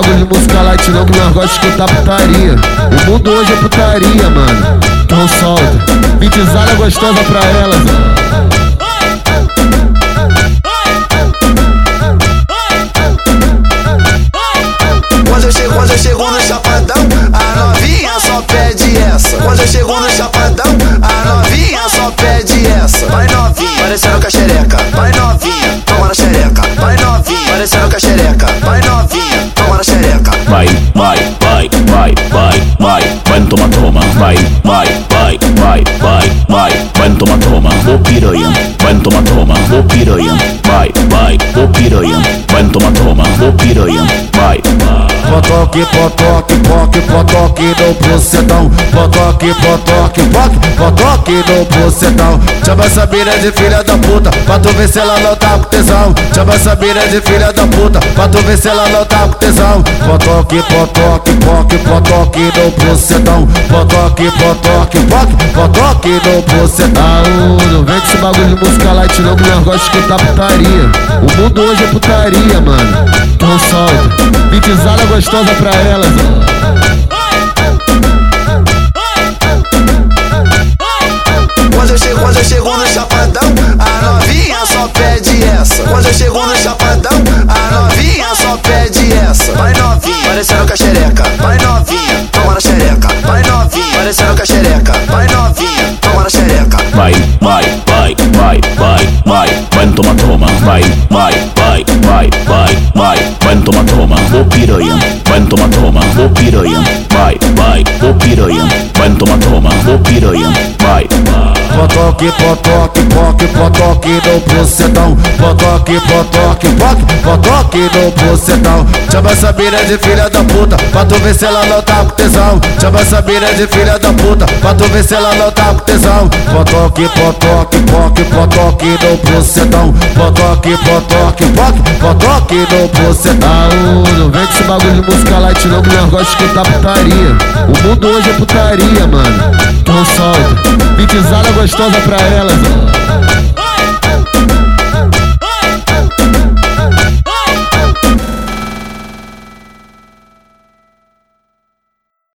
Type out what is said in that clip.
bagulho de música light não, que nós gostamos de escutar putaria. O mundo hoje é putaria, mano. Então solta, bitizada gostosa pra elas. Quando eu chego, quando eu chego no chapadão, a novinha só pede essa. Quando eu chego no chapadão, a novinha só pede essa. Vai novinha, parecendo com vai, vai, vai, vai, vai, vai, vai toma toma, ô piranha, vai toma toma, ô piranha, vai, vai, ô piranha, vai toma toma, ô piranha, vai, vai. Potoque, potoque, poque, potoque no bucetão. Potoque, potoque, poque, potoque no bucetão. Chama essa mina de filha da puta Pra tu ver se ela não tá com tesão. Chama essa mina de filha da puta Pra tu ver se ela não tá com tesão. Potoque, potoque, poque, potoque no bucetão. Potoque, potoque, poque, potoque no bucetão. Não com esse bagulho de música light não, que nós gostamos de escutar putaria. O mundo hoje é putaria, mano. Bitizada gostosa pra elas. Quando eu chego, quando eu chego no chapadão, a novinha só pede essa. Quando eu chego no chapadão, a novinha só pede essa. Vai novinha, parecendo com a xereca. Vai novinha, toma na xereca. Vai novinha, parecendo com a xereca. Vai novinha, toma na xereca. vai, vai, vai, vai, vai, vai, vai no toma toma, vai, vai, vai no toma toma, ô piranha, vai no vai. Potoque, potoque, poque, potoque no bucetão Potoque, potoque, poque, potoque no bucetão Chama essa mina de filha da puta Pra tu ver se ela não tá com tesão Chama essa mina de filha da puta Pra tu ver se ela não tá com tesão Potoque, potoque, poque, potoque no bucetão Potoque, potoque, poque, potoque no bucetão Aô, não vem com esse bagulho de música light não, que nós gostamos de escutar putaria. O mundo hoje é putaria, mano. Solta, bitizada gostosa pra elas.